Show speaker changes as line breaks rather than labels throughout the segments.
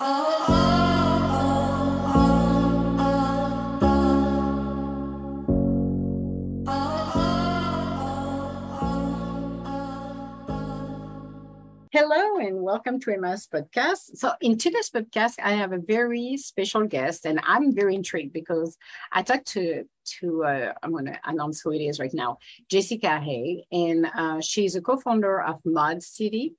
Hello and welcome to Emma's podcast. So, in today's podcast, I have a very special guest, and I'm very intrigued because I talked to to uh, I'm going to announce who it is right now, Jessica Hay, and uh, she's a co-founder of Mod City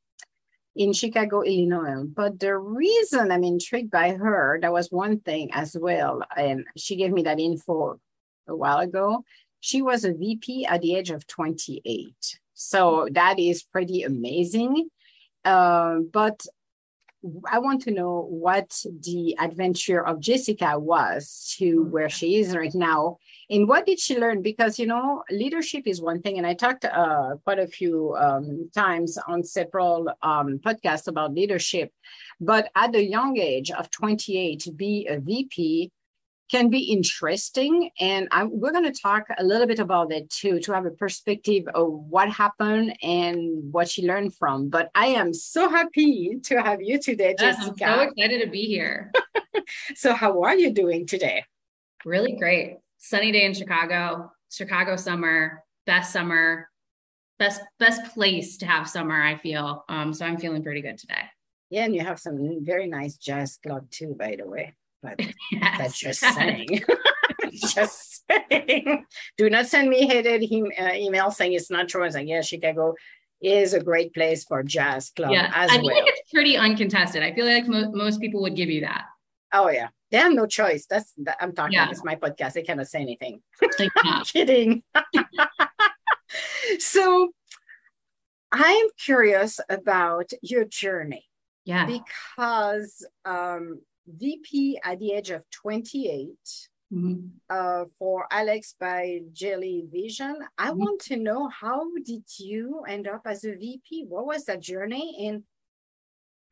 in Chicago, Illinois. But the reason I'm intrigued by her, that was one thing as well, and she gave me that info a while ago. She was a VP at the age of 28. So that is pretty amazing uh, but I want to know what the adventure of Jessica was to where she is right now, and what did she learn? Because you know, leadership is one thing, and I talked uh, quite a few um, times on several um, podcasts about leadership. But at the young age of 28, to be a VP can be interesting. And I'm, we're going to talk a little bit about it too, to have a perspective of what happened and what she learned from. But I am so happy to have you today, yes, Jessica.
I'm so excited to be here.
so, how are you doing today?
Really great. Sunny day in Chicago, Chicago summer, best summer, best best place to have summer. I feel. Um, so I'm feeling pretty good today.
Yeah, and you have some very nice jazz club too, by the way. But yes. that's just saying. just saying. Do not send me hated uh, email saying it's not true. I was like, yeah, Chicago is a great place for jazz club yeah,
I
feel
well. like it's pretty uncontested. I feel like mo- most people would give you that.
Oh yeah, they have no choice. That's that, I'm talking. Yeah. It's my podcast. They cannot say anything. I'm kidding. so, I'm curious about your journey.
Yeah,
because um, VP at the age of 28 mm-hmm. uh, for Alex by Jellyvision. I mm-hmm. want to know how did you end up as a VP? What was that journey? And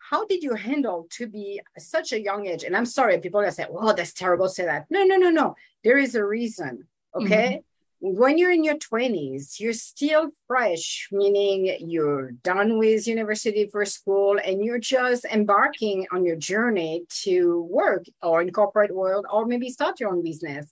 how did you handle to be such a young age? And I'm sorry, people are say, "Oh, that's terrible." Say that. No, no, no, no. There is a reason. Okay. Mm-hmm when you're in your 20s, you're still fresh, meaning you're done with university for school and you're just embarking on your journey to work or in corporate world or maybe start your own business.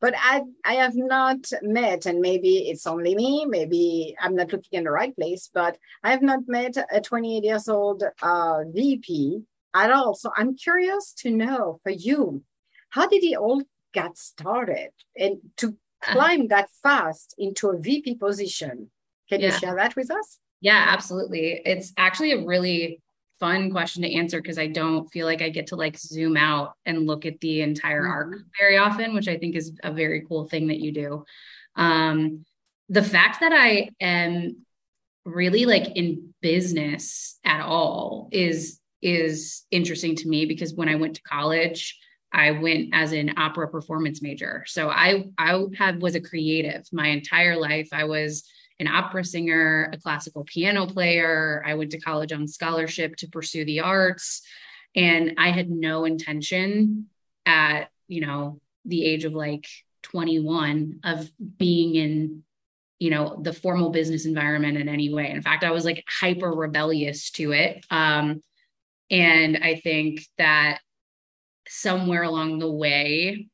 But I, I have not met, and maybe it's only me, maybe I'm not looking in the right place, but I have not met a 28 years old uh, VP at all. So I'm curious to know for you, how did it all get started and to climb that fast into a VP position. Can yeah. you share that with us?
Yeah, absolutely. It's actually a really fun question to answer because I don't feel like I get to like zoom out and look at the entire mm-hmm. arc very often, which I think is a very cool thing that you do. Um, the fact that I am really like in business at all is is interesting to me because when I went to college, I went as an opera performance major. So I I had was a creative my entire life. I was an opera singer, a classical piano player. I went to college on scholarship to pursue the arts. And I had no intention at, you know, the age of like 21 of being in you know the formal business environment in any way. In fact i was like hyper rebellious to it. Um and i think that somewhere along the way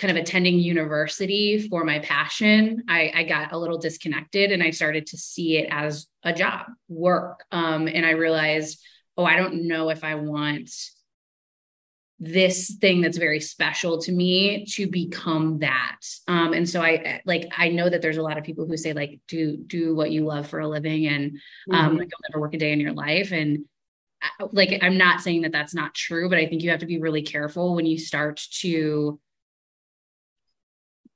kind of attending university for my passion I, I, got a little disconnected and i started to see it as a job work. Um, and i realized oh i don't know if i want this thing that's very special to me to become that. Um, and so i like i know that there's a lot of people who say like do do what you love for a living and um, mm-hmm. like you'll never work a day in your life. And like i'm not saying that that's not true but i think you have to be really careful when you start to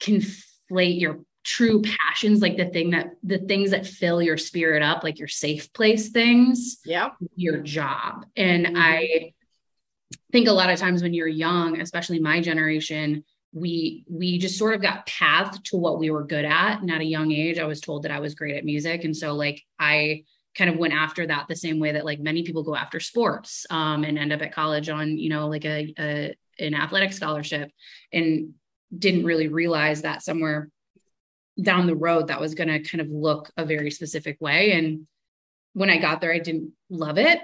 conflate your true passions like the thing that the things that fill your spirit up like your safe place things
yeah.
your job. And mm-hmm. i think a lot of times when you're young especially my generation we we just sort of got pathed to what we were good at. And at a young age i was told that i was great at music. And so like i kind of went after that the same way that like many people go after sports um, and end up at college on you know like a, a an athletic scholarship. And didn't really realize that somewhere down the road that was going to kind of look a very specific way and when i got there i didn't love it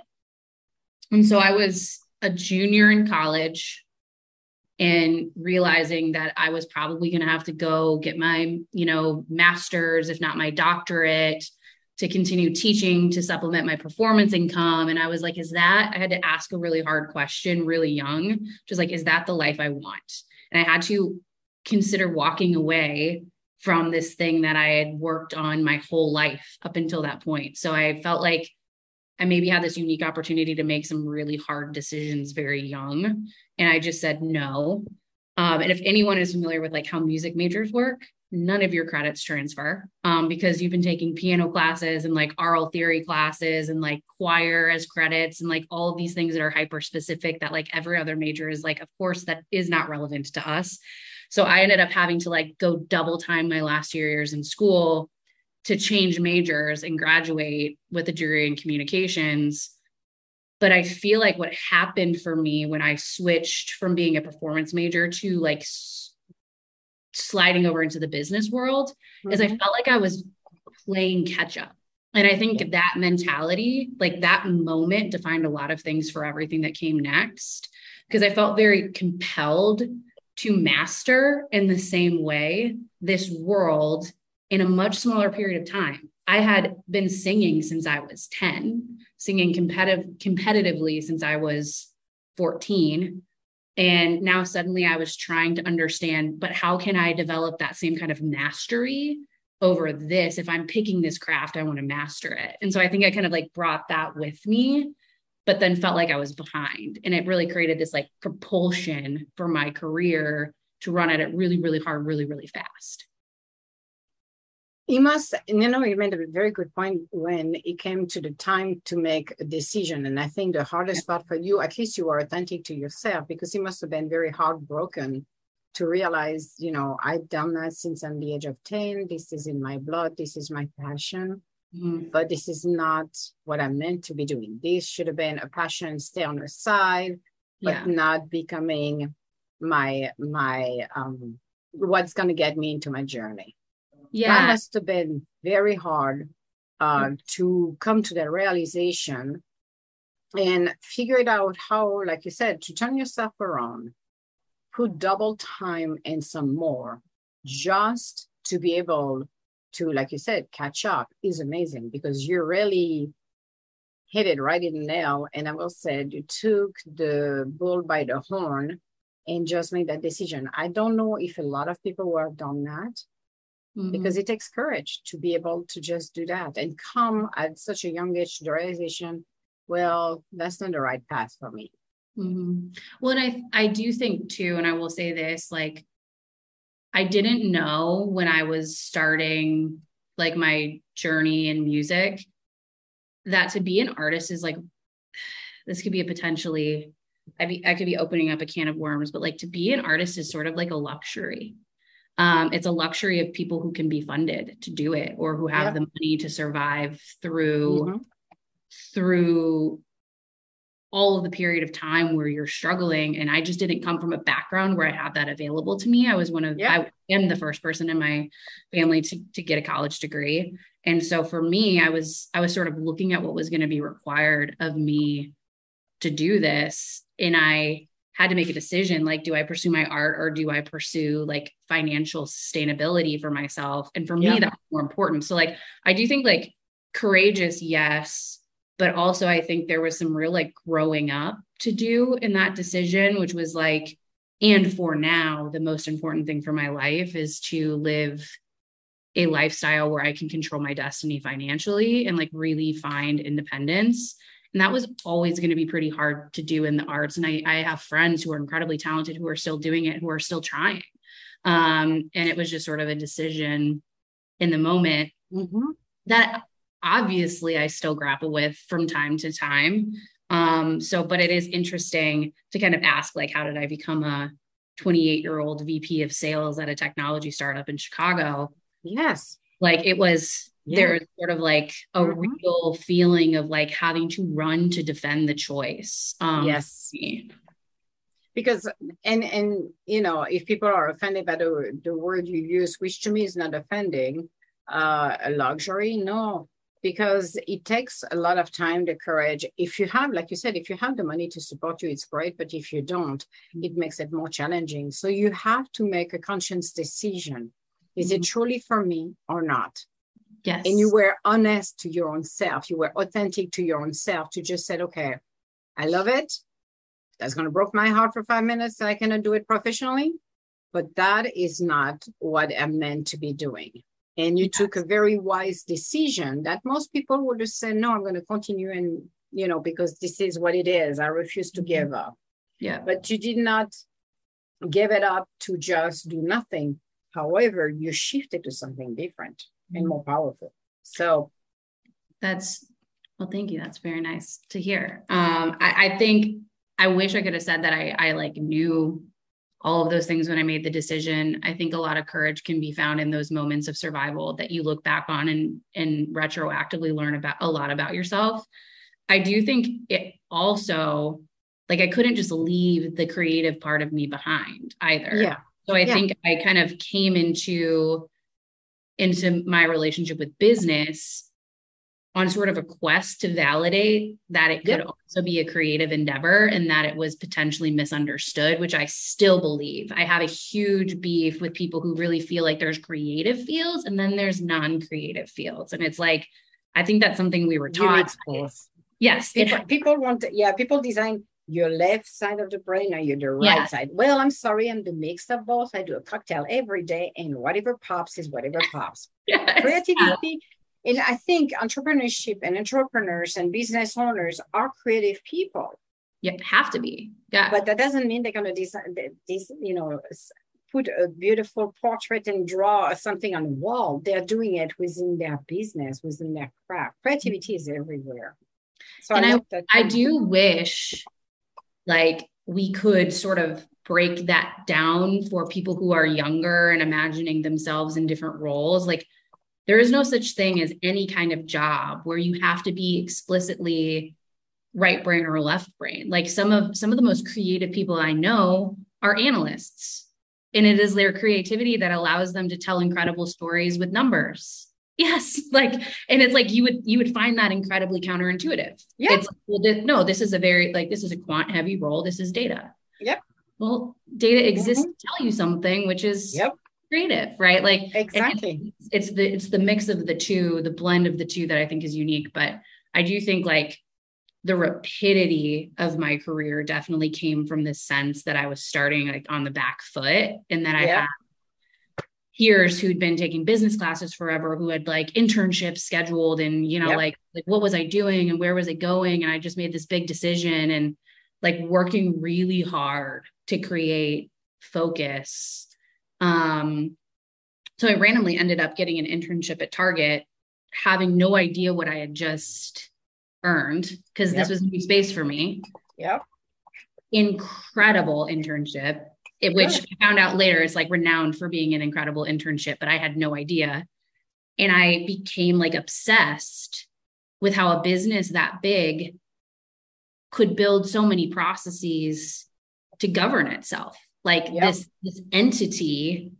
and so i was a junior in college and realizing that I was probably going to have to go get my, you know, master's, if not my doctorate, to continue teaching to supplement my performance income. And I was like, is that, I had to ask a really hard question really young, just like, is that the life I want? And I had to consider walking away from this thing that I had worked on my whole life up until that point. So I felt like I maybe had this unique opportunity to make some really hard decisions very young. And I just said no. Um, and if anyone is familiar with like how music majors work, none of your credits transfer um, because you've been taking piano classes and like aural theory classes and like choir as credits and like all these things that are hyper specific that like every other major is like, of course, that is not relevant to us. So I ended up having to like go double time my last year years in school to change majors and graduate with a degree in communications. But I feel like what happened for me when I switched from being a performance major to like s- sliding over into the business world mm-hmm. is I mm-hmm. felt like I was playing catch up. And I think that mentality, like that moment, defined a lot of things for everything that came next. Because I felt very compelled to master in the same way this world in a much smaller period of time. I had been singing since I was 10, singing competitive competitively since I was 14. And now suddenly I was trying to understand, but how can I develop that same kind of mastery over this? If I'm picking this craft, I want to master it. And so I think I kind of like brought that with me but then felt like I was behind. And it really created this like propulsion for my career to run at it really, really hard, really, really fast.
You must, you know, you made a very good point when it came to the time to make a decision. And I think the hardest part for you, at least you are authentic to yourself, because you must have been very heartbroken to realize, you know, I've done that since I'm the age of 10. This is in my blood. This is my passion. Mm-hmm. But this is not what I'm meant to be doing. This should have been a passion, stay on the side, but yeah. not becoming my my um what's gonna get me into my journey. Yeah. That must have been very hard uh, mm-hmm. to come to that realization and figure it out how, like you said, to turn yourself around, put double time and some more just to be able to, like you said, catch up is amazing because you really hit it right in the nail. And I will say you took the bull by the horn and just made that decision. I don't know if a lot of people would have done that mm-hmm. because it takes courage to be able to just do that and come at such a young age to the realization, well, that's not the right path for me.
Mm-hmm. Well, and I I do think too, and I will say this, like I didn't know when I was starting like my journey in music that to be an artist is like this could be a potentially I be I could be opening up a can of worms, but like to be an artist is sort of like a luxury. Um, it's a luxury of people who can be funded to do it or who have the money to survive through mm-hmm. through all of the period of time where you're struggling. And I just didn't come from a background where I had that available to me. I was one of, yeah. I am the first person in my family to, to get a college degree. And so for me, I was, I was sort of looking at what was going to be required of me to do this. And I had to make a decision like, do I pursue my art or do I pursue like financial sustainability for myself? And for yeah. me, that's more important. So like, I do think like courageous, yes but also I think there was some real like growing up to do in that decision, which was like, and for now, the most important thing for my life is to live a lifestyle where I can control my destiny financially and like really find independence. And that was always going to be pretty hard to do in the arts. And I, I have friends who are incredibly talented who are still doing it, who are still trying. Um, and it was just sort of a decision in the moment mm-hmm. that obviously I still grapple with from time to time. Um, so, but it is interesting to kind of ask, like, how did I become a 28 year old VP of sales at a technology startup in Chicago?
Yes.
Like it was, yeah. there's sort of like a mm-hmm. real feeling of like having to run to defend the choice.
Um, yes. Because and and you know if people are offended by the the word you use, which to me is not offending, uh, a luxury. No, because it takes a lot of time, the courage. If you have, like you said, if you have the money to support you, it's great. But if you don't, mm-hmm. it makes it more challenging. So you have to make a conscious decision. Is mm-hmm. it truly for me or not?
Yes.
And you were honest to your own self. You were authentic to your own self to just said, okay, I love it. That's going to break my heart for five minutes. I cannot do it professionally, but that is not what I'm meant to be doing and you yes. took a very wise decision that most people would have said no i'm going to continue and you know because this is what it is. I refuse to give up.
Yeah.
But you did not give it up to just do nothing. However you shifted to something different mm-hmm. and more powerful. So
that's well thank you. That's very nice to hear. Um I, I think i wish i could have said that i i like knew all of those things when I made the decision. I think a lot of courage can be found in those moments of survival that you look back on and and retroactively learn about a lot about yourself. I do think it also like I couldn't just leave the creative part of me behind either.
Yeah.
So I
yeah.
think I kind of came into into my relationship with business on sort of a quest to validate that it could yep. also be a creative endeavor and that it was potentially misunderstood, which I still believe. I have a huge beef with people who really feel like there's creative fields and then there's non creative fields. And it's like, I think that's something we were taught. Yes.
People, it, people want to, yeah, people design your left side of the brain or you're the right yeah. side. Well, I'm sorry, I'm the mix of both. I do a cocktail every day, and whatever pops is whatever pops. Yes. Creativity and I think entrepreneurship and entrepreneurs and business owners are creative people.
You have to be. Yeah.
But that doesn't mean they're going to design this, you know, put a beautiful portrait and draw something on the wall. They're doing it within their business, within their craft. Creativity is everywhere.
So and I, I, I do wish like we could sort of break that down for people who are younger and imagining themselves in different roles. Like there is no such thing as any kind of job where you have to be explicitly right brain or left brain. Like some of some of the most creative people i know are analysts and it is their creativity that allows them to tell incredible stories with numbers. Yes like and it's like you would you would find that incredibly counterintuitive.
Yeah. It's
well no this is a very like this is a quant heavy role. This is data.
Yep.
Well data exists mm-hmm. to tell you something which is
yep
creative, right? Like
exactly.
It's, it's the it's the mix of the two, the blend of the two that I think is unique. But I do think like the rapidity of my career definitely came from this sense that I was starting like on the back foot and that I yeah. had peers who'd been taking business classes forever who had like internships scheduled and you know yep. like like what was I doing and where was it going and I just made this big decision and like working really hard to create focus um, so I randomly ended up getting an internship at Target, having no idea what I had just earned because yep. this was a new space for me.
Yep.
Incredible internship, it, which I found out later is like renowned for being an incredible internship, but I had no idea. And I became like obsessed with how a business that big could build so many processes to govern itself like yep. this this entity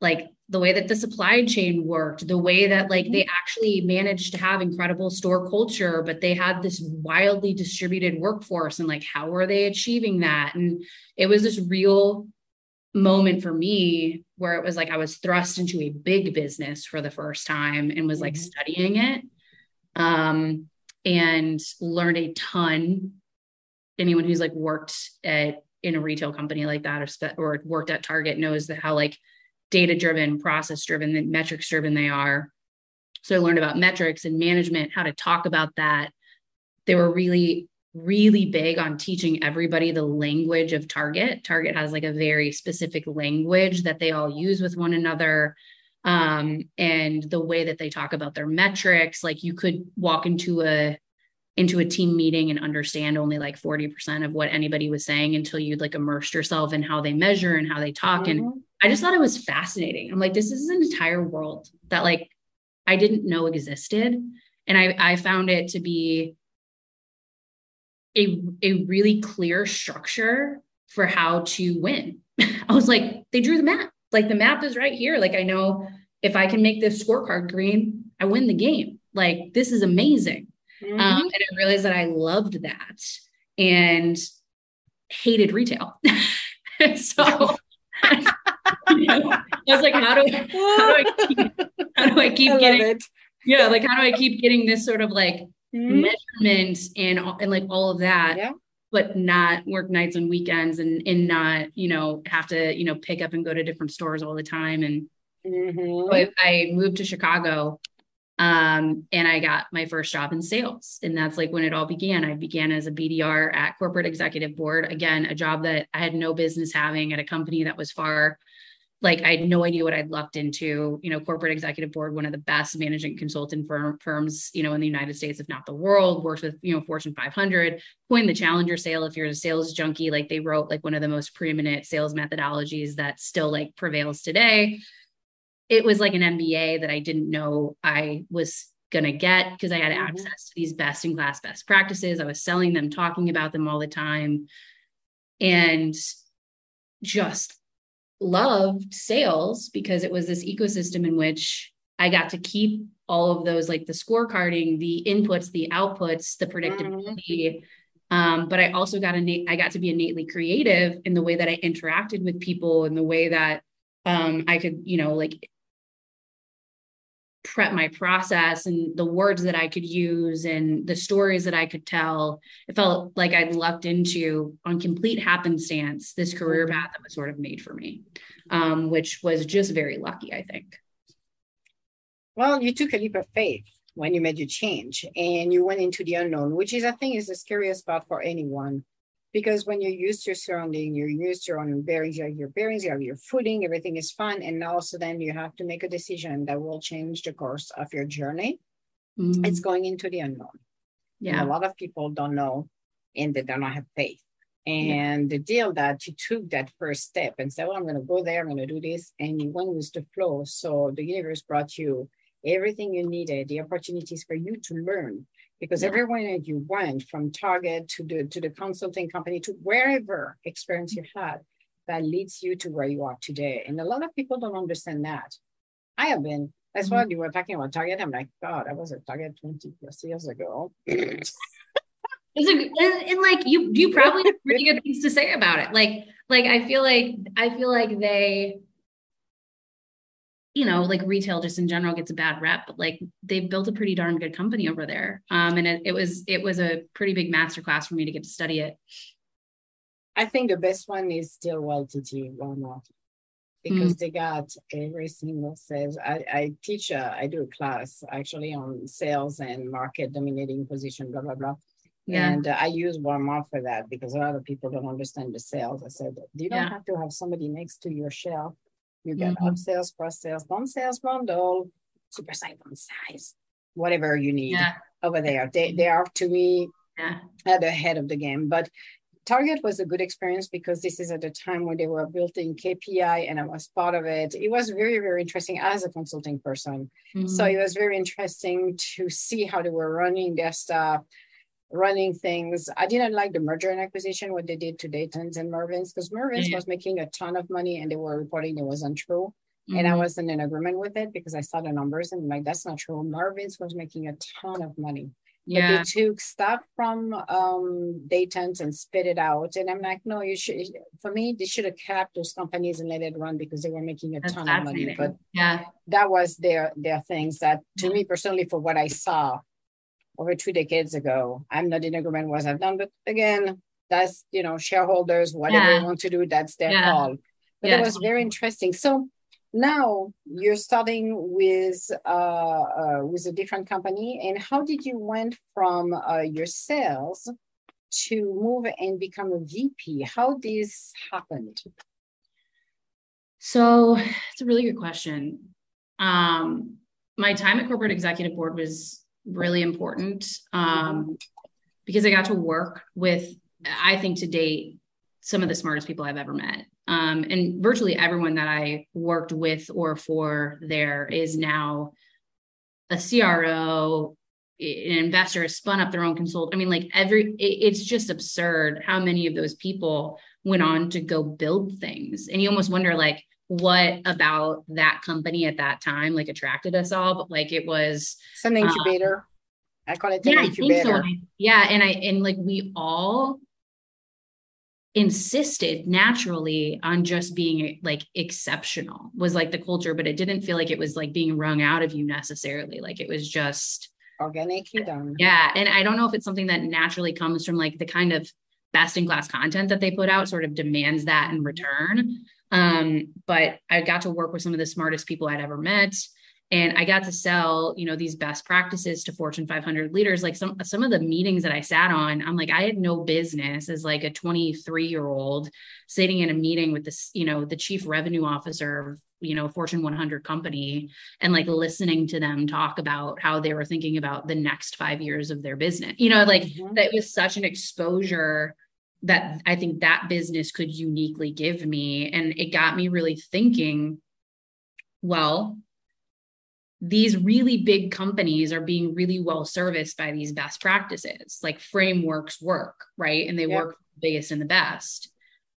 like the way that the supply chain worked the way that like they mm-hmm. actually managed to have incredible store culture but they had this wildly distributed workforce and like how were they achieving that and it was this real moment for me where it was like i was thrust into a big business for the first time and was like mm-hmm. studying it um and learned a ton anyone who's like worked at in a retail company like that or, spe- or worked at Target knows that how like data driven, process driven, metrics driven they are. So I learned about metrics and management, how to talk about that. They were really, really big on teaching everybody the language of Target. Target has like a very specific language that they all use with one another. Um, and the way that they talk about their metrics, like you could walk into a into a team meeting and understand only like 40% of what anybody was saying until you'd like immersed yourself in how they measure and how they talk. Mm-hmm. And I just thought it was fascinating. I'm like, this is an entire world that like I didn't know existed. And I, I found it to be a, a really clear structure for how to win. I was like, they drew the map. Like the map is right here. Like I know if I can make this scorecard green, I win the game Like, this is amazing. Mm-hmm. Um, and I realized that I loved that and hated retail. so you know, I was like, how do, how do I keep, how do I keep I getting it? Yeah, like how do I keep getting this sort of like mm-hmm. measurement and and like all of that?
Yeah.
But not work nights and weekends and and not, you know, have to, you know, pick up and go to different stores all the time. And mm-hmm. so I, I moved to Chicago um, and I got my first job in sales. And that's like when it all began. I began as a BDR at corporate executive board. Again, a job that I had no business having at a company that was far like I had no idea what I'd lucked into. You know, corporate executive board, one of the best management consultant firm, firms, you know, in the United States, if not the world, works with, you know, Fortune 500, coined the challenger sale. If you're a sales junkie, like they wrote like one of the most preeminent sales methodologies that still like prevails today it was like an MBA that I didn't know I was going to get because I had mm-hmm. access to these best in class best practices. I was selling them, talking about them all the time, and just loved sales because it was this ecosystem in which I got to keep all of those like the scorecarding, the inputs, the outputs, the predictability. Mm-hmm. Um, but I also got a I got to be innately creative in the way that I interacted with people and the way that um, I could, you know, like prep my process and the words that I could use and the stories that I could tell. It felt like I'd lucked into on complete happenstance this career path that was sort of made for me, um, which was just very lucky, I think.
Well, you took a leap of faith when you made your change and you went into the unknown, which is I think is the scariest part for anyone because when you're used to your surrounding, you're used to your own bearings, you have your bearings, you have your footing, everything is fine. And also then you have to make a decision that will change the course of your journey. Mm-hmm. It's going into the unknown. Yeah. And a lot of people don't know and they do not have faith. And yeah. the deal that you took that first step and said, Well, I'm going to go there, I'm going to do this. And you went with the flow. So the universe brought you everything you needed, the opportunities for you to learn because yeah. everywhere that you went from target to the to the consulting company to wherever experience you had that leads you to where you are today. And a lot of people don't understand that. I have been that's mm-hmm. why you were talking about target. I'm like god i was at target 20 plus years ago.
It's a, and, and, like you you probably have pretty good things to say about it. Like like i feel like i feel like they you know, like retail just in general gets a bad rep, but like they've built a pretty darn good company over there. Um, and it, it was it was a pretty big masterclass for me to get to study it.
I think the best one is still WellTT Walmart because mm. they got every single sales. I, I teach, a, I do a class actually on sales and market dominating position, blah, blah, blah. Yeah. And uh, I use Walmart for that because a lot of people don't understand the sales. I said, you don't yeah. have to have somebody next to your shelf you get mm-hmm. up sales, cross sales, down sales, bundle, super size, down size, whatever you need yeah. over there. They, they are to me yeah. at the head of the game. But Target was a good experience because this is at the time when they were building KPI and I was part of it. It was very, very interesting as a consulting person. Mm-hmm. So it was very interesting to see how they were running their stuff, running things. I didn't like the merger and acquisition, what they did to Dayton's and Mervyn's, because Mervyn's yeah. was making a ton of money and they were reporting it was untrue. Mm-hmm. And I mm-hmm. wasn't in agreement with it because I saw the numbers and I'm like, that's not true. Mervyn's was making a ton of money. Yeah. But they took stuff from um, Dayton's and spit it out. And I'm like, no, you should, for me, they should have kept those companies and let it run because they were making a That's ton of money. But
yeah,
that was their, their things that to me personally, for what I saw, over two decades ago. I'm not in agreement with what I've done, but again, that's you know shareholders whatever yeah. they want to do, that's their yeah. call. But yeah. it was very interesting. So now you're starting with uh, uh, with a different company, and how did you went from uh, your sales to move and become a VP? How this happened?
So it's a really good question. Um, my time at corporate executive board was really important um, because I got to work with, I think to date, some of the smartest people I've ever met. Um, and virtually everyone that I worked with or for there is now a CRO, an investor has spun up their own consult. I mean, like every, it's just absurd how many of those people went on to go build things. And you almost wonder, like, what about that company at that time like attracted us all, but like it was
some incubator. Um, I call it
yeah, I think so. Yeah, and I and like we all insisted naturally on just being like exceptional was like the culture but it didn't feel like it was like being wrung out of you necessarily. Like it was just
organically done
yeah and i don't know if it's something that naturally comes from like the kind of best in class content that they put out sort of demands that in return um but i got to work with some of the smartest people i'd ever met. And i got to sell you know these best practices to fortune 500 leaders. Like some some of the meetings that i sat on i'm like i had no business as like a 23 year old sitting in a meeting with this you know the chief revenue officer of you know fortune 100 company and like listening to them talk about how they were thinking about the next five years of their business. You know like mm-hmm. that was such an exposure that i think that business could uniquely give me. And it got me really thinking well these really big companies are being really well serviced by these best practices. Like frameworks work right? And they work the biggest and the best.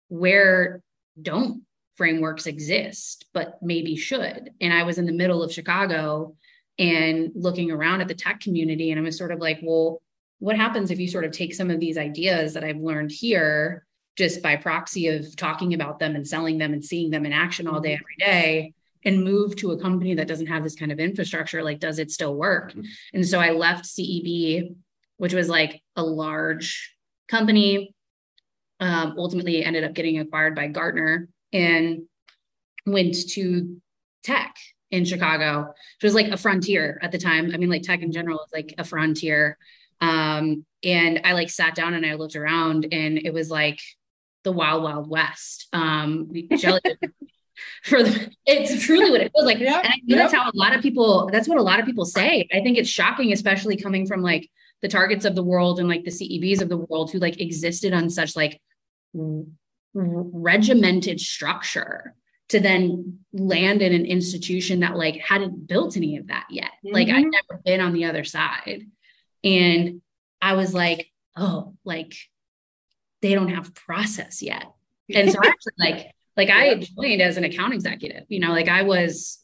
Where don't frameworks exist but maybe should. And i was in the middle of chicago and looking around at the tech community and i was sort of like well what happens if you sort of take some of these ideas that i've learned here just by proxy of talking about them and selling them and seeing them in action all day mm-hmm. every day and move to a company that doesn't have this kind of infrastructure like does it still work mm-hmm. and so i left ceb which was like a large company um, ultimately ended up getting acquired by gartner and went to tech in chicago which was like a frontier at the time i mean like tech in general is like a frontier um, and i like sat down and i looked around and it was like the wild wild west um for the, it's truly what it feels like. Yep, and I know yep. that's how a lot of people, that's what a lot of people say. I think it's shocking, especially coming from like the targets of the world and like the CEBs of the world who like existed on such like regimented structure to then land in an institution that like hadn't built any of that yet. Mm-hmm. Like I'd never been on the other side. And I was like, oh, like they don't have process yet. And so I actually like like. I joined as an account executive, you know, like I was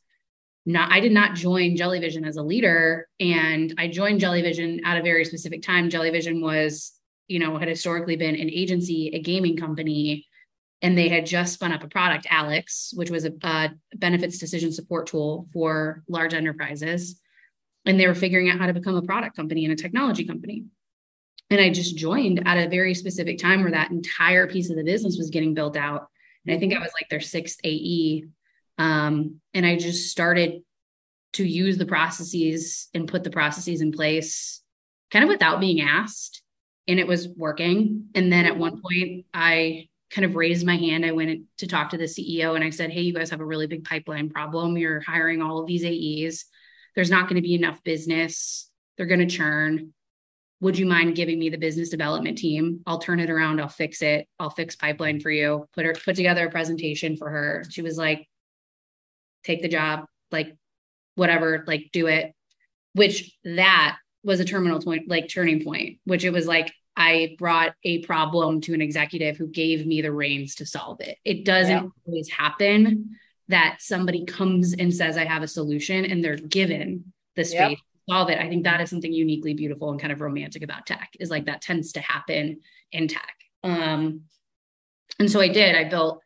not, I did not join Jellyvision as a leader. And I joined Jellyvision at a very specific time. Jellyvision was, you know, had historically been an agency, a gaming company, and they had just spun up a product, Alex, which was a, a benefits decision support tool for large enterprises. And they were figuring out how to become a product company and a technology company. And I just joined at a very specific time where that entire piece of the business was getting built out and I think I was like their sixth AE. Um, and I just started to use the processes and put the processes in place kind of without being asked. And it was working. And then at one point, I kind of raised my hand. I went to talk to the CEO and I said, Hey, you guys have a really big pipeline problem. You're hiring all of these AEs. There's not going to be enough business. They're going to churn would you mind giving me the business development team? I'll turn it around. I'll fix it. I'll fix pipeline for you. Put her put together a presentation for her. She was like, take the job, like whatever, like do it. Which that was a terminal point, like turning point, which it was like I brought a problem to an executive who gave me the reins to solve it. It doesn't yeah. always happen that somebody comes and says, I have a solution and they're given the space yep solve it. I think that is something uniquely beautiful and kind of romantic about tech is like that tends to happen in tech. Um, and so I did, I built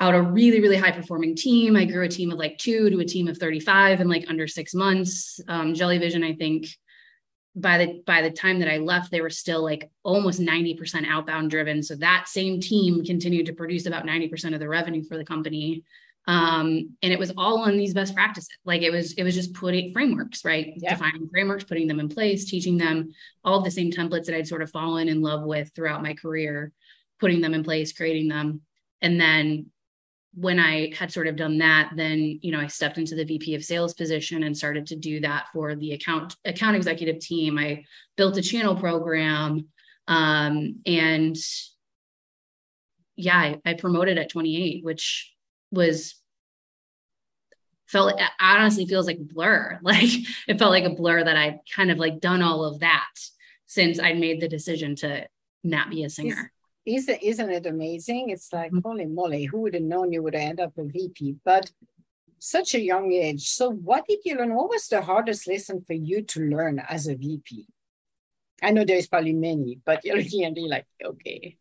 out a really, really high performing team. I grew a team of like two to a team of 35 in like under six months. Um, Jellyvision, I think by the by the time that I left, they were still like almost 90% outbound driven. So that same team continued to produce about 90% of the revenue for the company um, and it was all on these best practices. Like it was it was just putting frameworks right? Yeah. defining frameworks putting them in place teaching them all the same templates that i'd sort of fallen in love with throughout my career putting them in place creating them. And then when i had sort of done that then you know i stepped into the vp of sales position and started to do that for the account account executive team. I built a channel program um, and yeah I, I promoted at 28 which was felt it honestly feels like blur. Like it felt like a blur that I'd kind of like done all of that since I made the decision to not be a singer.
isn't isn't it amazing? It's like mm-hmm. holy moly, who would have known you would end up a VP? But such a young age. So what did you learn? What was the hardest lesson for you to learn as a VP? I know there's probably many, but you're looking at me like, okay.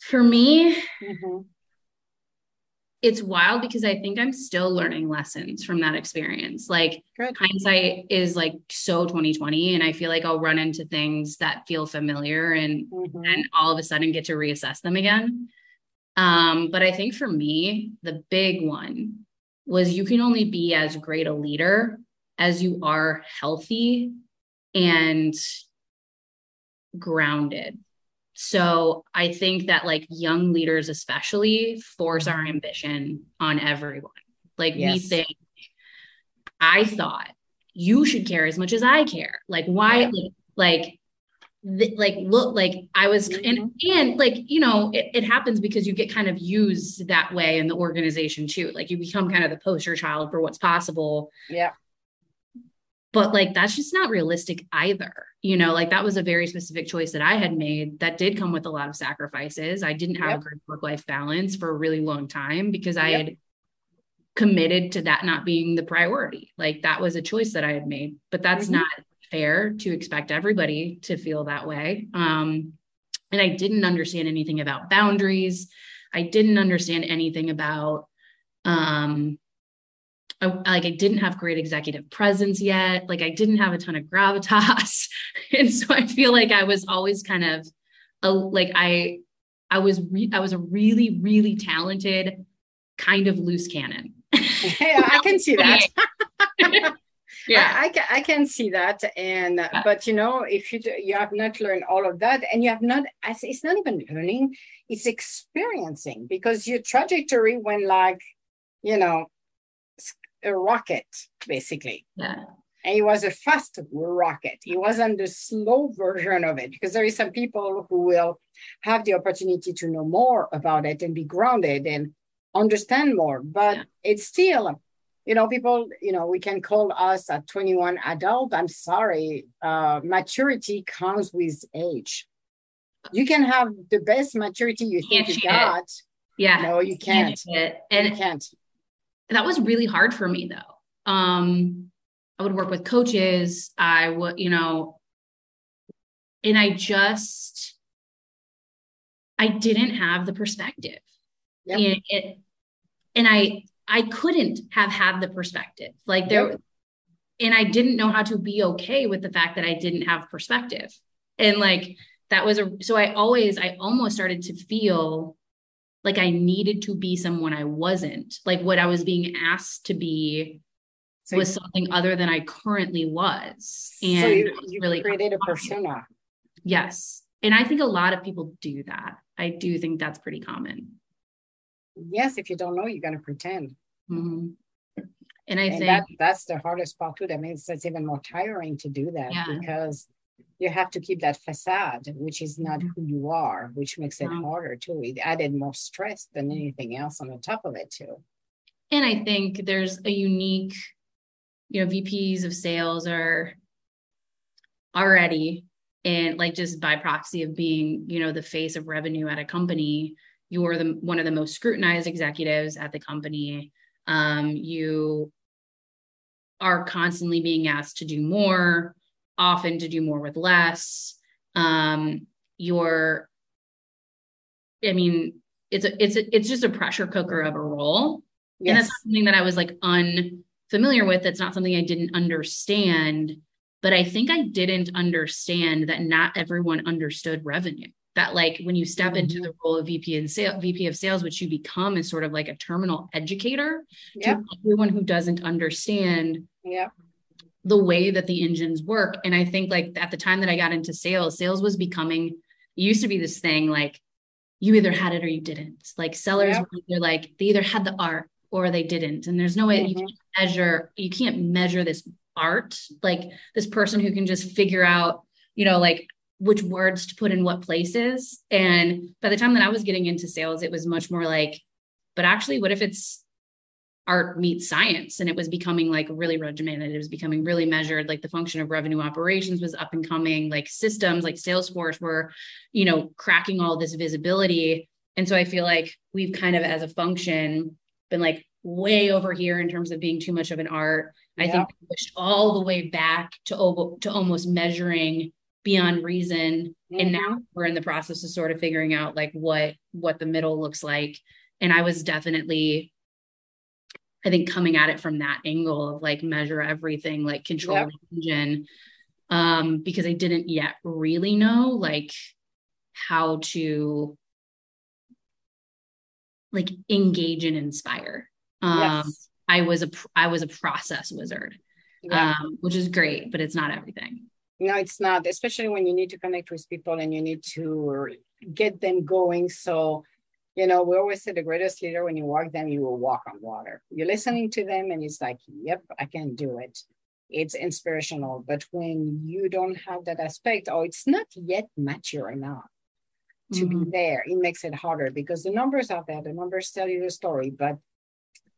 for me, mm-hmm it's wild because I think I'm still learning lessons from that experience. Like Good. hindsight is like so 2020 and I feel like I'll run into things that feel familiar and mm-hmm. and all of a sudden get to reassess them again. Um but I think for me the big one was you can only be as great a leader as you are healthy and grounded so I think that like young leaders, especially, force our mm-hmm. ambition on everyone. Like yes. we think, I thought you should care as much as I care. Like why? Like, like, like look like I was mm-hmm. and and like you know it, it happens because you get kind of used that way in the organization too. Like you become kind of the poster child for what's possible.
Yeah
but like that's just not realistic either you know like that was a very specific choice that i had made that did come with a lot of sacrifices i didn't have yep. a great work life balance for a really long time because i yep. had committed to that not being the priority like that was a choice that i had made but that's mm-hmm. not fair to expect everybody to feel that way um and i didn't understand anything about boundaries i didn't understand anything about um I, like I didn't have great executive presence yet. Like I didn't have a ton of gravitas. and so I feel like I was always kind of a, like I I was re- I was a really really talented kind of loose cannon.
yeah, I can see that. yeah, I, I, can I can see that. And yeah. but you know, if you do, you have not learned all of that, and you have not, it's not even learning, it's experiencing because your trajectory went like, you know, a rocket, basically.
Yeah.
And it was a fast rocket. It wasn't the slow version of it because there is some people who will have the opportunity to know more about it and be grounded and understand more. But yeah. it's still, you know, people, you know, we can call us a 21 adult. I'm sorry. Uh, maturity comes with age. You can have the best maturity you think you got. It.
Yeah.
No, you can't.
can't and
you can't
that was really hard for me though. Um, I would work with coaches. I would, you know, and I just, I didn't have the perspective. Yep. And, it, and I, I couldn't have had the perspective. Like there, yep. and I didn't know how to be okay with the fact that I didn't have perspective. And like that was a, so I always, I almost started to feel like I needed to be someone I wasn't. Like what I was being asked to be so was something other than I currently was. And so
you, you really created a persona.
Yes. And I think a lot of people do that. I do think that's pretty common.
Yes, if you don't know, you're gonna pretend.
Mm-hmm. And I and think
that, that's the hardest part too. That means it's even more tiring to do that yeah. because you have to keep that facade, which is not mm-hmm. who you are, which makes it harder too. It added more stress than anything else on the top of it too.
And I think there's a unique, you know, VPs of sales are already and like just by proxy of being, you know, the face of revenue at a company, you're the one of the most scrutinized executives at the company. Um, you are constantly being asked to do more often to do more with less. Um, you're, I mean, it's a, it's a, it's just a pressure cooker of a role, yes. and that's something that I was like unfamiliar with. That's not something I didn't understand, but I think I didn't understand that not everyone understood revenue. That like when you step mm-hmm. into the role of VP and sale, VP of sales, which you become is sort of like a terminal educator to everyone who doesn't understand
yep
the way that the engines work. And I think like at the time that I got into sales, sales was becoming used to be this thing like you either had it or you didn't. Like sellers they're like they either had the art or they didn't. And there's no way mm-hmm. you can measure, you can't measure this art, like this person who can just figure out, you know, like which words to put in what places. And by the time that I was getting into sales, it was much more like, but actually, what if it's art meets science and it was becoming like really regimented. It was becoming really measured like the function of revenue operations was up and coming like systems like salesforce were you know cracking all this visibility. And so i feel like we've kind of as a function been like way over here in terms of being too much of an art. I think pushed all the way back to to almost measuring beyond reason. Mm-hmm. and now we're in the process of sort of figuring out like what what the middle looks like. And i was definitely I think coming at it from that angle of like measure everything, like control yep. engine, um, because I didn't yet really know like how to like engage and inspire. Um, yes. I was a I was a process wizard, yeah. um, which is great, but it's not everything.
No, it's not, especially when you need to connect with people and you need to get them going. So you know, we always say the greatest leader, when you walk them, you will walk on water. You're listening to them and it's like, yep, I can do it. It's inspirational. But when you don't have that aspect, or it's not yet mature enough to mm-hmm. be there, it makes it harder because the numbers are there. The numbers tell you the story, but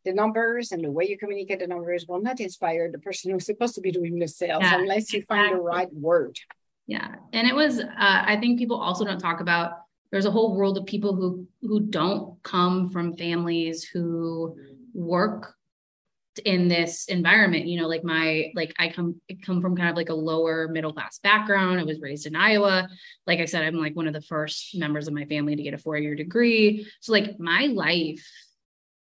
the numbers and the way you communicate the numbers will not inspire the person who's supposed to be doing the sales yeah, unless you exactly. find the right word.
Yeah. And it was, uh, I think people also don't talk about there's a whole world of people who who don't come from families who work in this environment. You know like my like i come come from kind of like a lower middle class background. I was raised in iowa. Like i said i'm like one of the first members of my family to get a four year degree. So like my life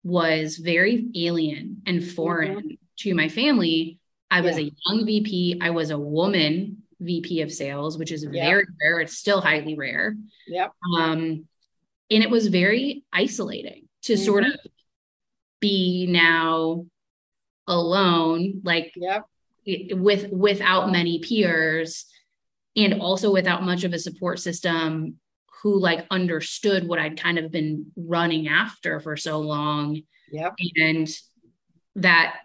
was very alien and foreign mm-hmm. to my family. I was yeah. a young vp i was a woman VP of sales, which is very rare. It's still highly rare.
Yep.
Um, and it was very isolating to mm-hmm. sort of be now alone, like
yep.
with without many peers, and also without much of a support system who like understood what I'd kind of been running after for so long.
Yep.
And that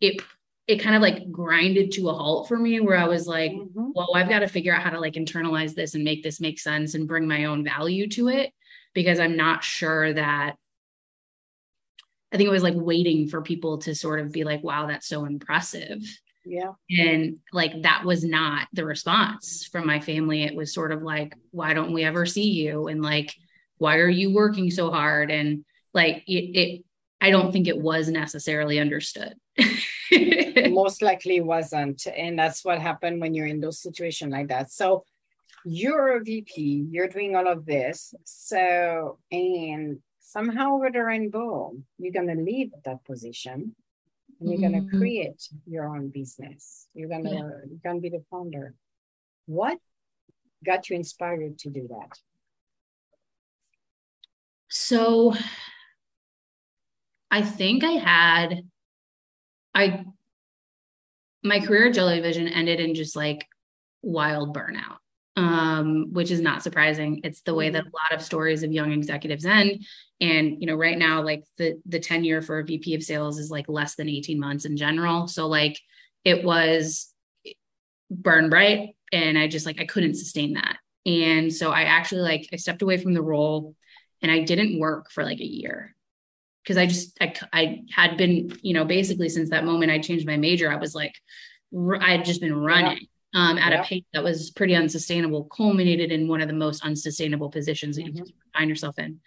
it it kind of like grinded to a halt for me where I was like, mm-hmm. well, I've got to figure out how to like internalize this and make this make sense and bring my own value to it because I'm not sure that I think it was like waiting for people to sort of be like, wow, that's so impressive.
Yeah.
And like that was not the response from my family. It was sort of like, why don't we ever see you? And like, why are you working so hard? And like it, it I don't think it was necessarily understood.
most likely wasn't. And that's what happened when you're in those situations like that. So you're a VP, you're doing all of this. So, and somehow over the rainbow, you're going to leave that position and you're mm-hmm. going to create your own business. You're going to, yeah. you're going to be the founder. What got you inspired to do that?
So I think I had I my career at Jellyvision ended in just like wild burnout. Um, which is not surprising. It's the way that a lot of stories of young executives end. And you know, right now, like the the tenure for a VP of sales is like less than 18 months in general. So like it was burn bright and I just like I couldn't sustain that. And so I actually like I stepped away from the role and I didn't work for like a year because I just I, I had been you know basically since that moment I changed my major I was like I had just been running yeah. um, at yeah. a pace that was pretty unsustainable culminated in one of the most unsustainable positions that mm-hmm. you can find yourself in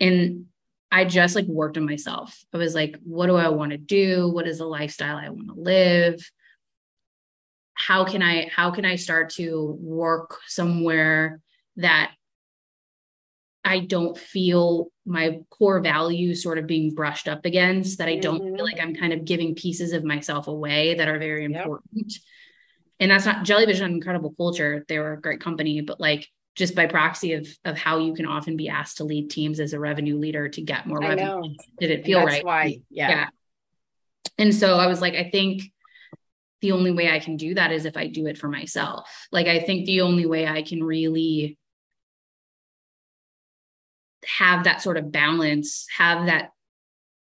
and I just like worked on myself I was like what do I want to do what is the lifestyle I want to live how can I how can I start to work somewhere that I don't feel my core values sort of being brushed up against, that I don't mm-hmm. feel like I'm kind of giving pieces of myself away that are very important. Yep. And that's not Jellyvision an incredible culture. They were a great company, but like just by proxy of of how you can often be asked to lead teams as a revenue leader to get more revenue. Did it feel right?
Why, yeah. yeah.
And so I was like, I think the only way I can do that is if I do it for myself. Like I think the only way I can really have that sort of balance, have that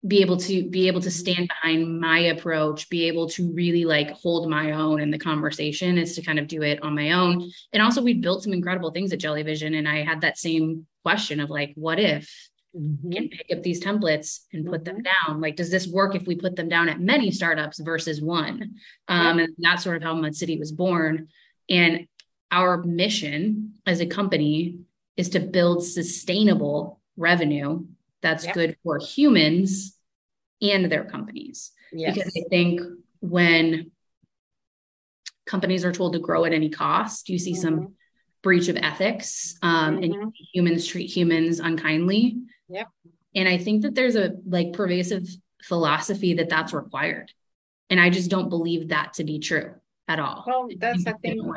be able to be able to stand behind my approach be able to really like hold my own in the conversation is to kind of do it on my own and also we built some incredible things at jellyvision and i had that same question of like what if mm-hmm. can pick up these templates and put mm-hmm. them down. Like, does this work if we put them down at many startups versus one? Um, And that's sort of how Mud City was born. And our mission as a company is to build sustainable revenue that's yep. good for humans and their companies. Yes. Because I think when companies are told to grow at any cost, you see mm-hmm. some breach of ethics um, mm-hmm. and humans treat humans unkindly.
Yep.
And I think that there's a like pervasive philosophy that that's required. And I just don't believe that to be true at all.
Well, that's think um,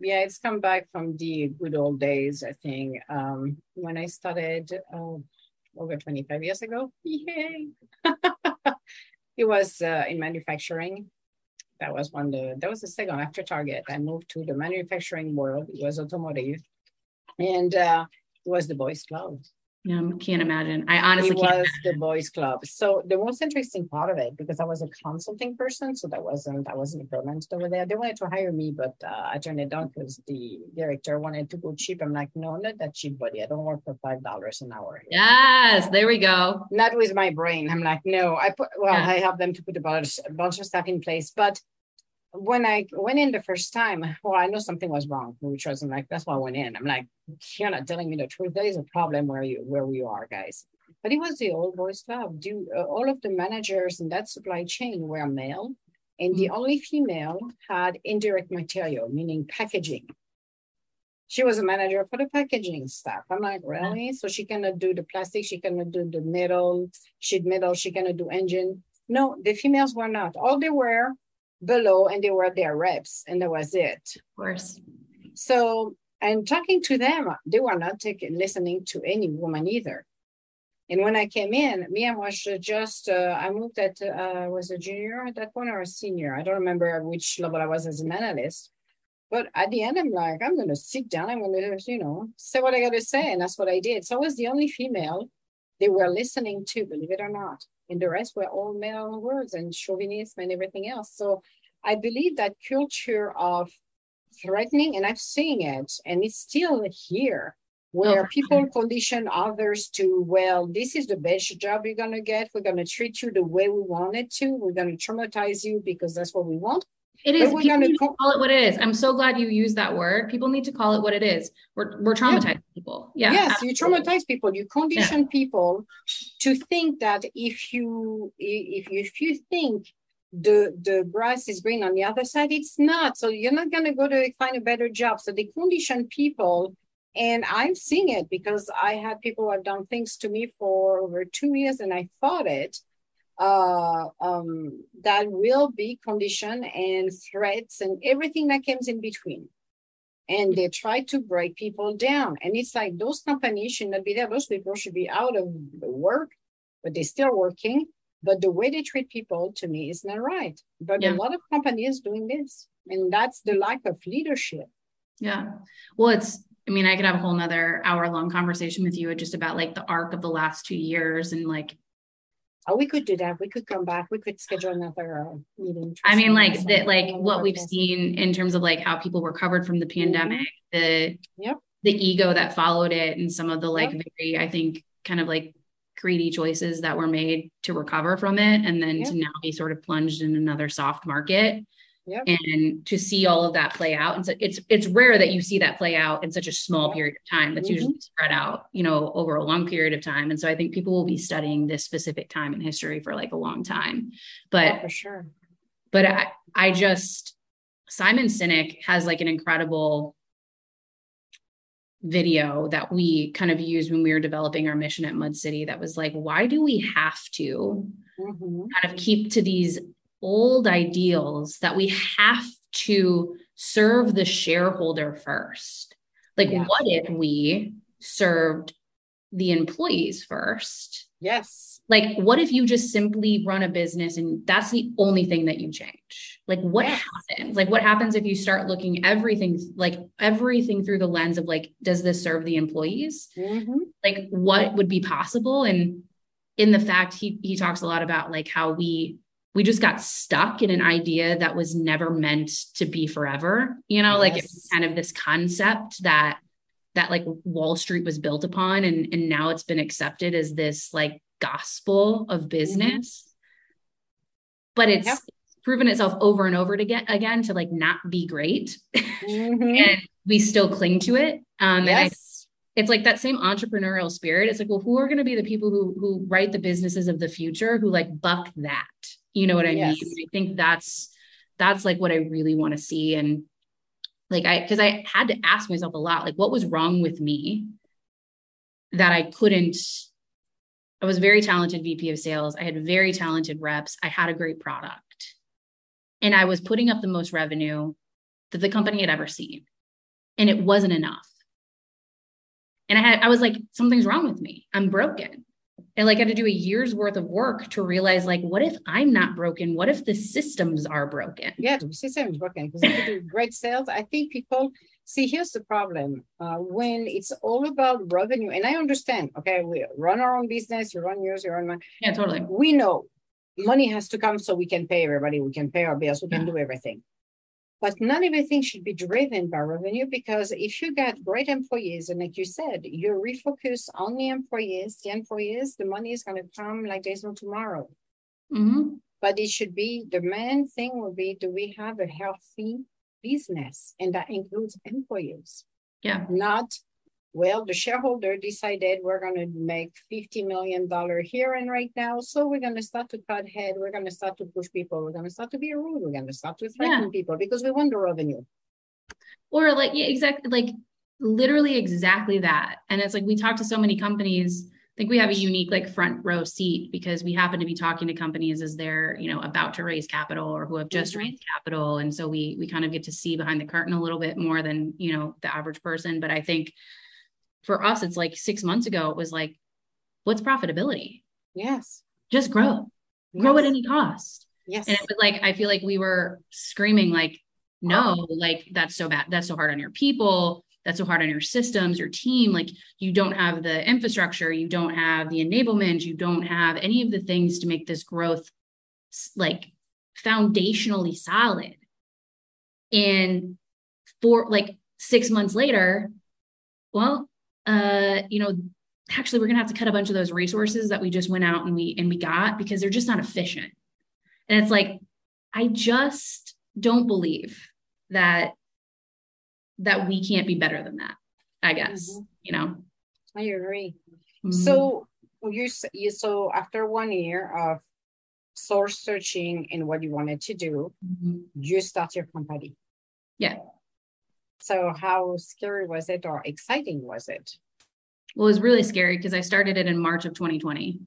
yeah, it's come back from the good old days. I think um, when I started uh, over 25 years ago, yay! it was uh, in manufacturing. That was one the that was the second after Target. I moved to the manufacturing world. It was automotive, and uh, it was the boys' club.
I can't imagine. I honestly
it was the boys' club. So the most interesting part of it, because I was a consulting person, so that wasn't I wasn't implemented over there. They wanted to hire me, but uh, I turned it down because the director wanted to go cheap. I'm like, no, not that cheap, buddy. I don't work for five dollars an hour.
Yes, there we go.
Not with my brain. I'm like, no. I put well, yeah. I help them to put a bunch, a bunch of stuff in place, but when I went in the first time, well, I know something was wrong, which was I'm like, that's why I went in. I'm like, you're not telling me the truth. There is a problem where you where we are, guys. But it was the old boys club. Do uh, all of the managers in that supply chain were male, and the mm-hmm. only female had indirect material, meaning packaging. She was a manager for the packaging stuff. I'm like, really? So she cannot do the plastic, she cannot do the metal, sheet metal, she cannot do engine. No, the females were not. All they were below and they were their reps and that was it.
Of course.
So and talking to them, they were not taking listening to any woman either. And when I came in, me and was just uh, I moved at uh, was a junior at that point or a senior. I don't remember which level I was as an analyst. But at the end, I'm like, I'm gonna sit down. I'm gonna, you know, say what I gotta say, and that's what I did. So I was the only female they were listening to, believe it or not and the rest were all male words and chauvinism and everything else. So I believe that culture of threatening, and I've seen it, and it's still here, where oh, people condition others to, well, this is the best job you're going to get. We're going to treat you the way we want it to. We're going to traumatize you because that's what we want.
It is. People need to call it what it is. I'm so glad you used that word. People need to call it what it is. We're we're traumatizing yeah. people. Yeah.
Yes, absolutely. you traumatize people. You condition yeah. people to think that if you if you if you think the the grass is green on the other side, it's not. So you're not gonna go to find a better job. So they condition people. And I'm seeing it because I had people who have done things to me for over two years and I fought it uh, um, that will be condition and threats and everything that comes in between. And they try to break people down. And it's like those companies should not be there. Those people should be out of work, but they're still working. But the way they treat people to me is not right. But yeah. a lot of companies doing this. And that's the lack of leadership.
Yeah. Well, it's I mean, I could have a whole nother hour long conversation with you just about like the arc of the last two years and like
Oh, we could do that. We could come back. We could schedule another uh, meeting.
I mean, like that, like what we've seen in terms of like how people recovered from the mm-hmm. pandemic, mm-hmm. the
yep.
the ego that followed it, and some of the like yep. very, I think, kind of like greedy choices that were made to recover from it, and then yep. to now be sort of plunged in another soft market. Yep. and to see all of that play out and so it's it's rare that you see that play out in such a small period of time that's mm-hmm. usually spread out you know over a long period of time and so i think people will be studying this specific time in history for like a long time but
oh, for sure
but i i just simon sinek has like an incredible video that we kind of used when we were developing our mission at mud city that was like why do we have to mm-hmm. kind of keep to these old ideals that we have to serve the shareholder first. Like, yes. what if we served the employees first?
Yes.
Like, what if you just simply run a business and that's the only thing that you change? Like, what yes. happens? Like, what happens if you start looking everything, like everything through the lens of like, does this serve the employees? Mm-hmm. Like, what would be possible? And in the fact, he he talks a lot about like how we we just got stuck in an idea that was never meant to be forever. You know, yes. like it's kind of this concept that that like Wall Street was built upon and and now it's been accepted as this like gospel of business. Mm-hmm. But it's proven itself over and over again again to like not be great. Mm-hmm. and we still cling to it. Um yes. and I it's like that same entrepreneurial spirit. It's like, well, who are going to be the people who who write the businesses of the future who like buck that? You know what I yes. mean? I think that's that's like what I really want to see. And like I because I had to ask myself a lot, like what was wrong with me that I couldn't. I was very talented VP of sales. I had very talented reps. I had a great product. And I was putting up the most revenue that the company had ever seen. And it wasn't enough and I had, I was like, something's wrong with me. I'm broken. And like I had to do a year's worth of work to realize, like, what if I'm not broken? What if the systems are broken?
Yeah, the system is broken because you do great sales, I think people see here's the problem. Uh, when it's all about revenue, and I understand, okay, we run our own business, you run yours, you run mine.
Yeah, totally.
We know money has to come so we can pay everybody, we can pay our bills, we can yeah. do everything. But not everything should be driven by revenue because if you got great employees, and like you said, you refocus on the employees, the employees, the money is going to come like there's no tomorrow. Mm-hmm. But it should be the main thing will be do we have a healthy business? And that includes employees.
Yeah.
Not well, the shareholder decided we're going to make $50 million here and right now. So we're going to start to cut head. We're going to start to push people. We're going to start to be rude. We're going to start to threaten yeah. people because we want the revenue.
Or like, yeah, exactly. Like literally exactly that. And it's like, we talk to so many companies. I think we have a unique like front row seat because we happen to be talking to companies as they're, you know, about to raise capital or who have just mm-hmm. raised capital. And so we, we kind of get to see behind the curtain a little bit more than, you know, the average person. But I think, for us, it's like six months ago, it was like, what's profitability?
Yes.
Just grow, yes. grow at any cost.
Yes.
And it was like, I feel like we were screaming, like, no, oh. like that's so bad. That's so hard on your people. That's so hard on your systems, your team. Like you don't have the infrastructure, you don't have the enablement, you don't have any of the things to make this growth like foundationally solid. And for like six months later, well, uh, you know, actually we're gonna have to cut a bunch of those resources that we just went out and we and we got because they're just not efficient. And it's like, I just don't believe that that we can't be better than that, I guess, mm-hmm. you know.
I agree. Mm-hmm. So you you so after one year of source searching and what you wanted to do, mm-hmm. you start your company.
Yeah.
So how scary was it or exciting was it?
Well, it was really scary because I started it in March of 2020.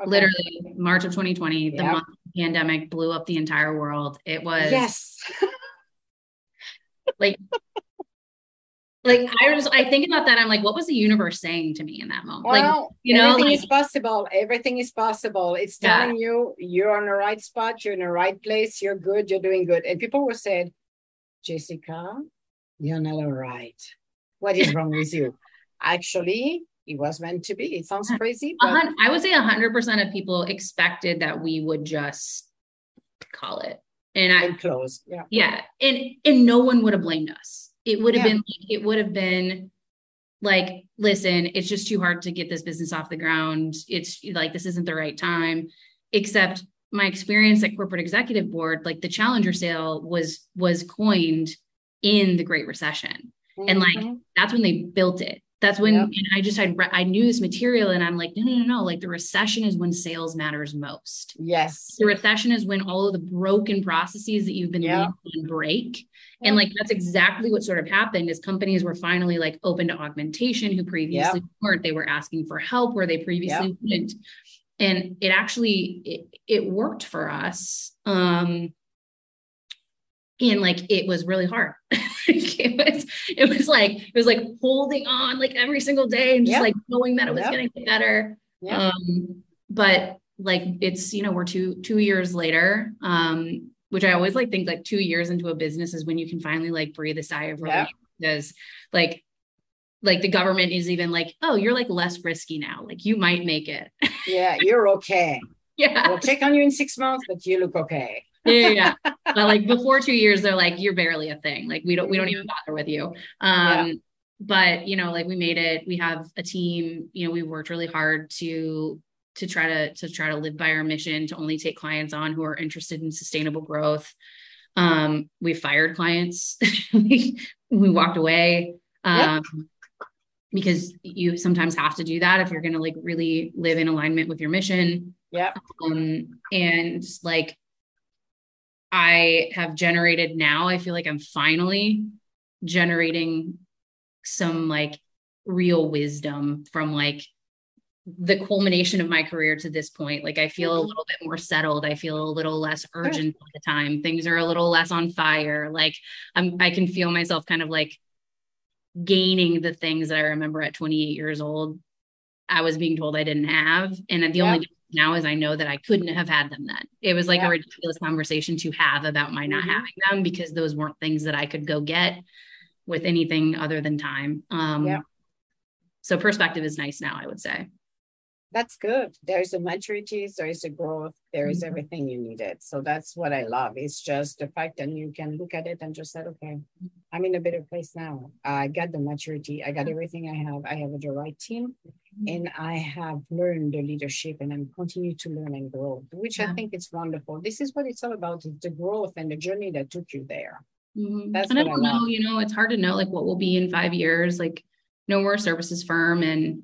Okay. Literally March of 2020, yep. the month the pandemic blew up the entire world. It was
yes.
like like I was I think about that. I'm like, what was the universe saying to me in that moment? Well, like,
you know, everything like, is possible. Everything is possible. It's telling yeah. you you're on the right spot, you're in the right place, you're good, you're doing good. And people were saying, Jessica, you're not all right. What is wrong with you? Actually, it was meant to be. It sounds uh-huh. crazy.
But... I would say 100% of people expected that we would just call it. And I
and close. Yeah.
Yeah. And and no one would have blamed us. It would have yeah. been it would have been like, listen, it's just too hard to get this business off the ground. It's like this isn't the right time. Except my experience at corporate executive board, like the challenger sale was was coined in the Great Recession. Mm-hmm. And like mm-hmm. that's when they built it. That's when yep. and I just had I knew this material and I'm like, no, no, no, no. Like the recession is when sales matters most.
Yes.
The recession is when all of the broken processes that you've been yep. leading break. Yep. And like that's exactly what sort of happened is companies were finally like open to augmentation who previously weren't. They were asking for help where they previously wouldn't. And it actually it, it worked for us. Um and like it was really hard. It was it was like it was like holding on like every single day and just yep. like knowing that it was yep. going to get better. Yep. um but like it's you know we're two two years later um which i always like think like two years into a business is when you can finally like breathe a sigh of relief because like like the government is even like oh you're like less risky now. Like you might make it.
Yeah you're okay.
Yeah.
We'll check on you in six months but you look okay
yeah, yeah. but like before two years, they're like, you're barely a thing. Like we don't, we don't even mm-hmm. bother with you. Um, yeah. but you know, like we made it. We have a team. You know, we worked really hard to to try to to try to live by our mission to only take clients on who are interested in sustainable growth. Um, we fired clients. we walked away. Um, yep because you sometimes have to do that if you're going to like really live in alignment with your mission.
Yeah.
Um, and like I have generated now, I feel like I'm finally generating some like real wisdom from like the culmination of my career to this point. Like I feel mm-hmm. a little bit more settled. I feel a little less urgent all the time. Things are a little less on fire. Like I'm I can feel myself kind of like gaining the things that I remember at 28 years old, I was being told I didn't have. And the yeah. only now is I know that I couldn't have had them then. It was like yeah. a ridiculous conversation to have about my not mm-hmm. having them because those weren't things that I could go get with anything other than time. Um, yeah. So perspective is nice now, I would say
that's good. There's a maturity, there is a growth, there is mm-hmm. everything you needed. So that's what I love. It's just the fact that you can look at it and just say, okay, I'm in a better place now. I got the maturity, I got everything I have. I have the right team, mm-hmm. and I have learned the leadership, and I'm continue to learn and grow, which yeah. I think is wonderful. This is what it's all about: the growth and the journey that took you there.
Mm-hmm. That's and I don't I know. You know, it's hard to know like what will be in five years. Like, no, we're a services firm, and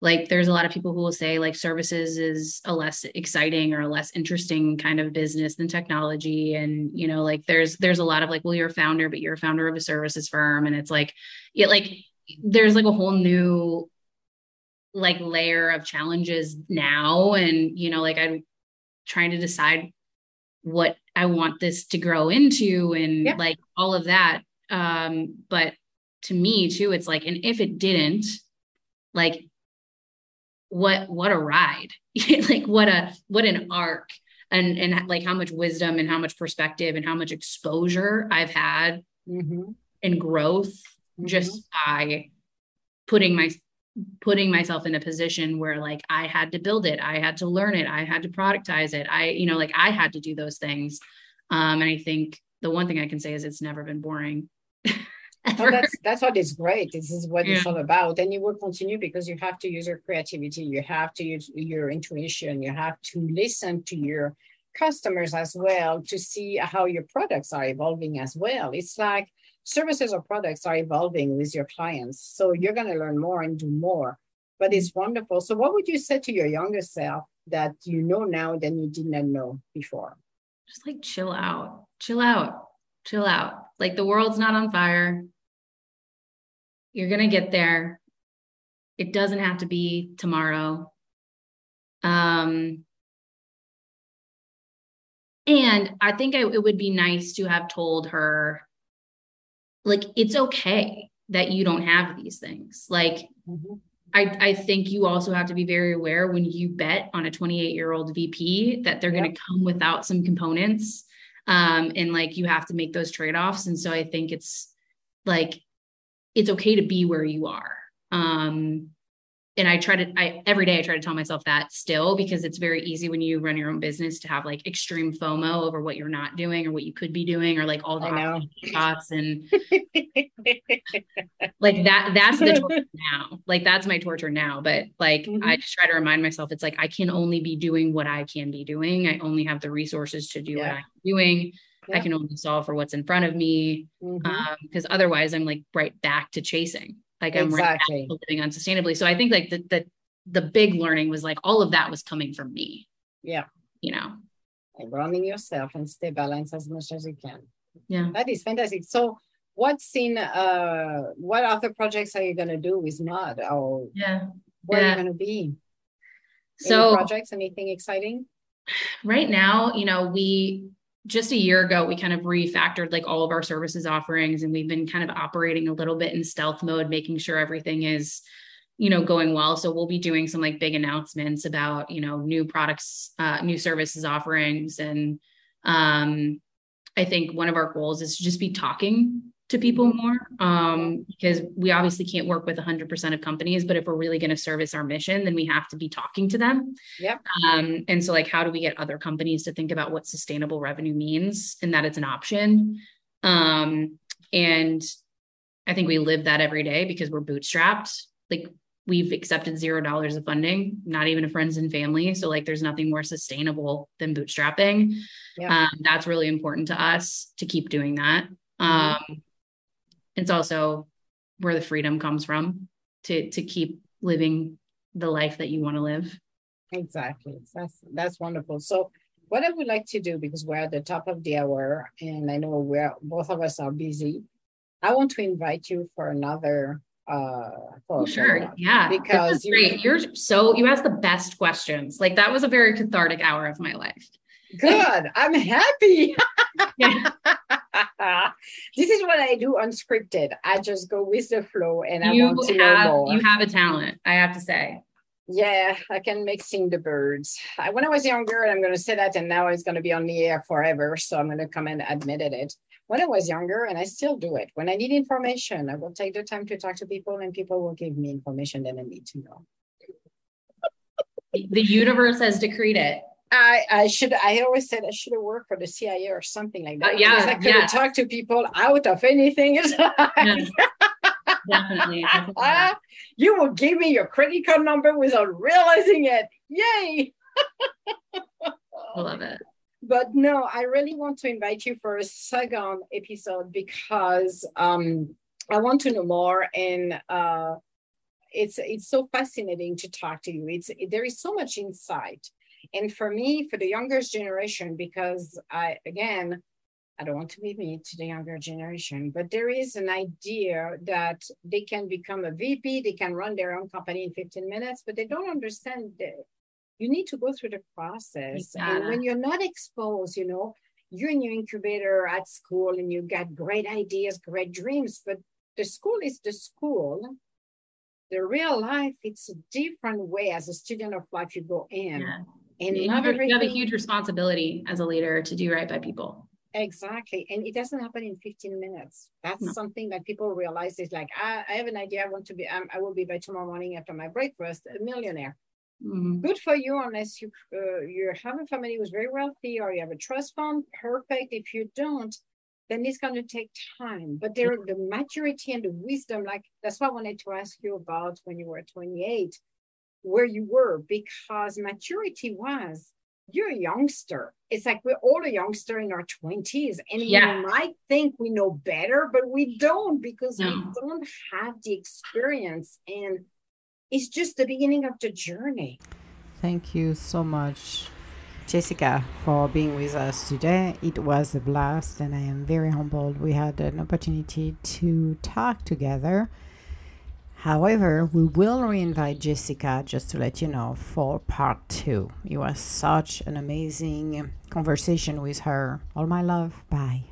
like there's a lot of people who will say like services is a less exciting or a less interesting kind of business than technology. And you know like there's there's a lot of like well you're a founder but you're a founder of a services firm. And it's like it like there's like a whole new like layer of challenges now. And you know like i'm trying to decide what i want this to grow into and yeah. like all of that. Um but to me too it's like and if it didn't like what what a ride. Like what a what an arc. And and like how much wisdom and how much perspective and how much exposure i've had mm-hmm. and growth mm-hmm. just by putting my putting myself in a position where like i had to build it i had to learn it i had to productize it. I you know like i had to do those things. Um and i think the one thing i can say is it's never been boring
that's that's what is great. This is what yeah. it's all about. And you will continue because you have to use your creativity, you have to use your intuition, you have to listen to your customers as well to see how your products are evolving as well. It's like services or products are evolving with your clients. So you're going to learn more and do more. But it's wonderful. So what would you say to your younger self that you know now than you did not know before?
Just like chill out. Chill out. Chill out. Like the world's not on fire you're going to get there. It doesn't have to be tomorrow. Um, and I think I, it would be nice to have told her, like, it's okay that you don't have these things. Like, mm-hmm. I, I think you also have to be very aware when you bet on a 28 year old VP that they're yep. going to come without some components. Um, and like you have to make those trade offs. And so I think it's like it's okay to be where you are. Um, and I try to, I every day I try to tell myself that still because it's very easy when you run your own business to have like extreme FOMO over what you're not doing or what you could be doing or like all the thoughts and like that. That's the torture now. Like that's my torture now. But like mm-hmm. I just try to remind myself, it's like I can only be doing what I can be doing. I only have the resources to do yeah. what I'm doing yeah. I can only solve for what's in front of me. Because mm-hmm. um, otherwise, I'm like right back to chasing. Like I'm exactly. right living unsustainably. So I think like the, the the big learning was like all of that was coming from me.
Yeah.
You know.
And grounding yourself and stay balanced as much as you can.
Yeah.
That is fantastic. So what's in uh what other projects are you gonna do with Mud or
yeah
where
yeah.
are you gonna be?
So
Any projects, anything exciting?
Right now, you know, we just a year ago, we kind of refactored like all of our services offerings, and we've been kind of operating a little bit in stealth mode, making sure everything is, you know, going well. So we'll be doing some like big announcements about, you know, new products, uh, new services offerings, and um, I think one of our goals is to just be talking to people more um, because we obviously can't work with 100% of companies but if we're really going to service our mission then we have to be talking to them
yeah
um, and so like how do we get other companies to think about what sustainable revenue means and that it's an option um, and I think we live that every day because we're bootstrapped. Like we've accepted zero dollars of funding, not even a friends and family. So like there's nothing more sustainable than bootstrapping. Yeah. Um, that's really important to us to keep doing that. Mm-hmm. It's also where the freedom comes from to to keep living the life that you want to live.
Exactly. That's that's wonderful. So what I would like to do because we're at the top of the hour and I know we're both of us are busy. I want to invite you for another uh
for sure yeah because you, great you're so you asked the best questions like that was a very cathartic hour of my life
good i'm happy this is what i do unscripted i just go with the flow and i you want to
have,
know more
you have a talent i have to say
yeah, I can make sing the birds. I, when I was younger, and I'm going to say that, and now it's going to be on the air forever. So I'm going to come and admit it. When I was younger, and I still do it, when I need information, I will take the time to talk to people, and people will give me information that I need to know.
the universe has decreed it.
I, I should I always said I should have worked for the CIA or something like that.
Uh, yeah,
I could
yeah.
talk to people out of anything.
definitely. definitely.
you will give me your credit card number without realizing it. Yay!
I love it.
But no, I really want to invite you for a second episode because um, I want to know more and uh, it's it's so fascinating to talk to you. It's there is so much insight, and for me, for the younger generation, because I again I don't want to be mean to the younger generation, but there is an idea that they can become a VP, they can run their own company in 15 minutes, but they don't understand that you need to go through the process. Yeah. And when you're not exposed, you know, you're in your incubator at school and you got great ideas, great dreams, but the school is the school. The real life, it's a different way as a student of life you go in. Yeah.
And you, have, you have a huge responsibility as a leader to do right by people.
Exactly. And it doesn't happen in 15 minutes. That's no. something that people realize is like, I, I, have an idea. I want to be, um, I will be by tomorrow morning after my breakfast, a millionaire. Mm-hmm. Good for you, unless you uh, you have a family who's very wealthy or you have a trust fund. Perfect. If you don't, then it's going to take time. But there, the maturity and the wisdom, like that's what I wanted to ask you about when you were 28, where you were, because maturity was you're a youngster. It's like we're all a youngster in our 20s, and yeah. we might think we know better, but we don't because no. we don't have the experience. And it's just the beginning of the journey.
Thank you so much, Jessica, for being with us today. It was a blast, and I am very humbled we had an opportunity to talk together. However, we will reinvite Jessica, just to let you know, for part two. It was such an amazing conversation with her. All my love. Bye.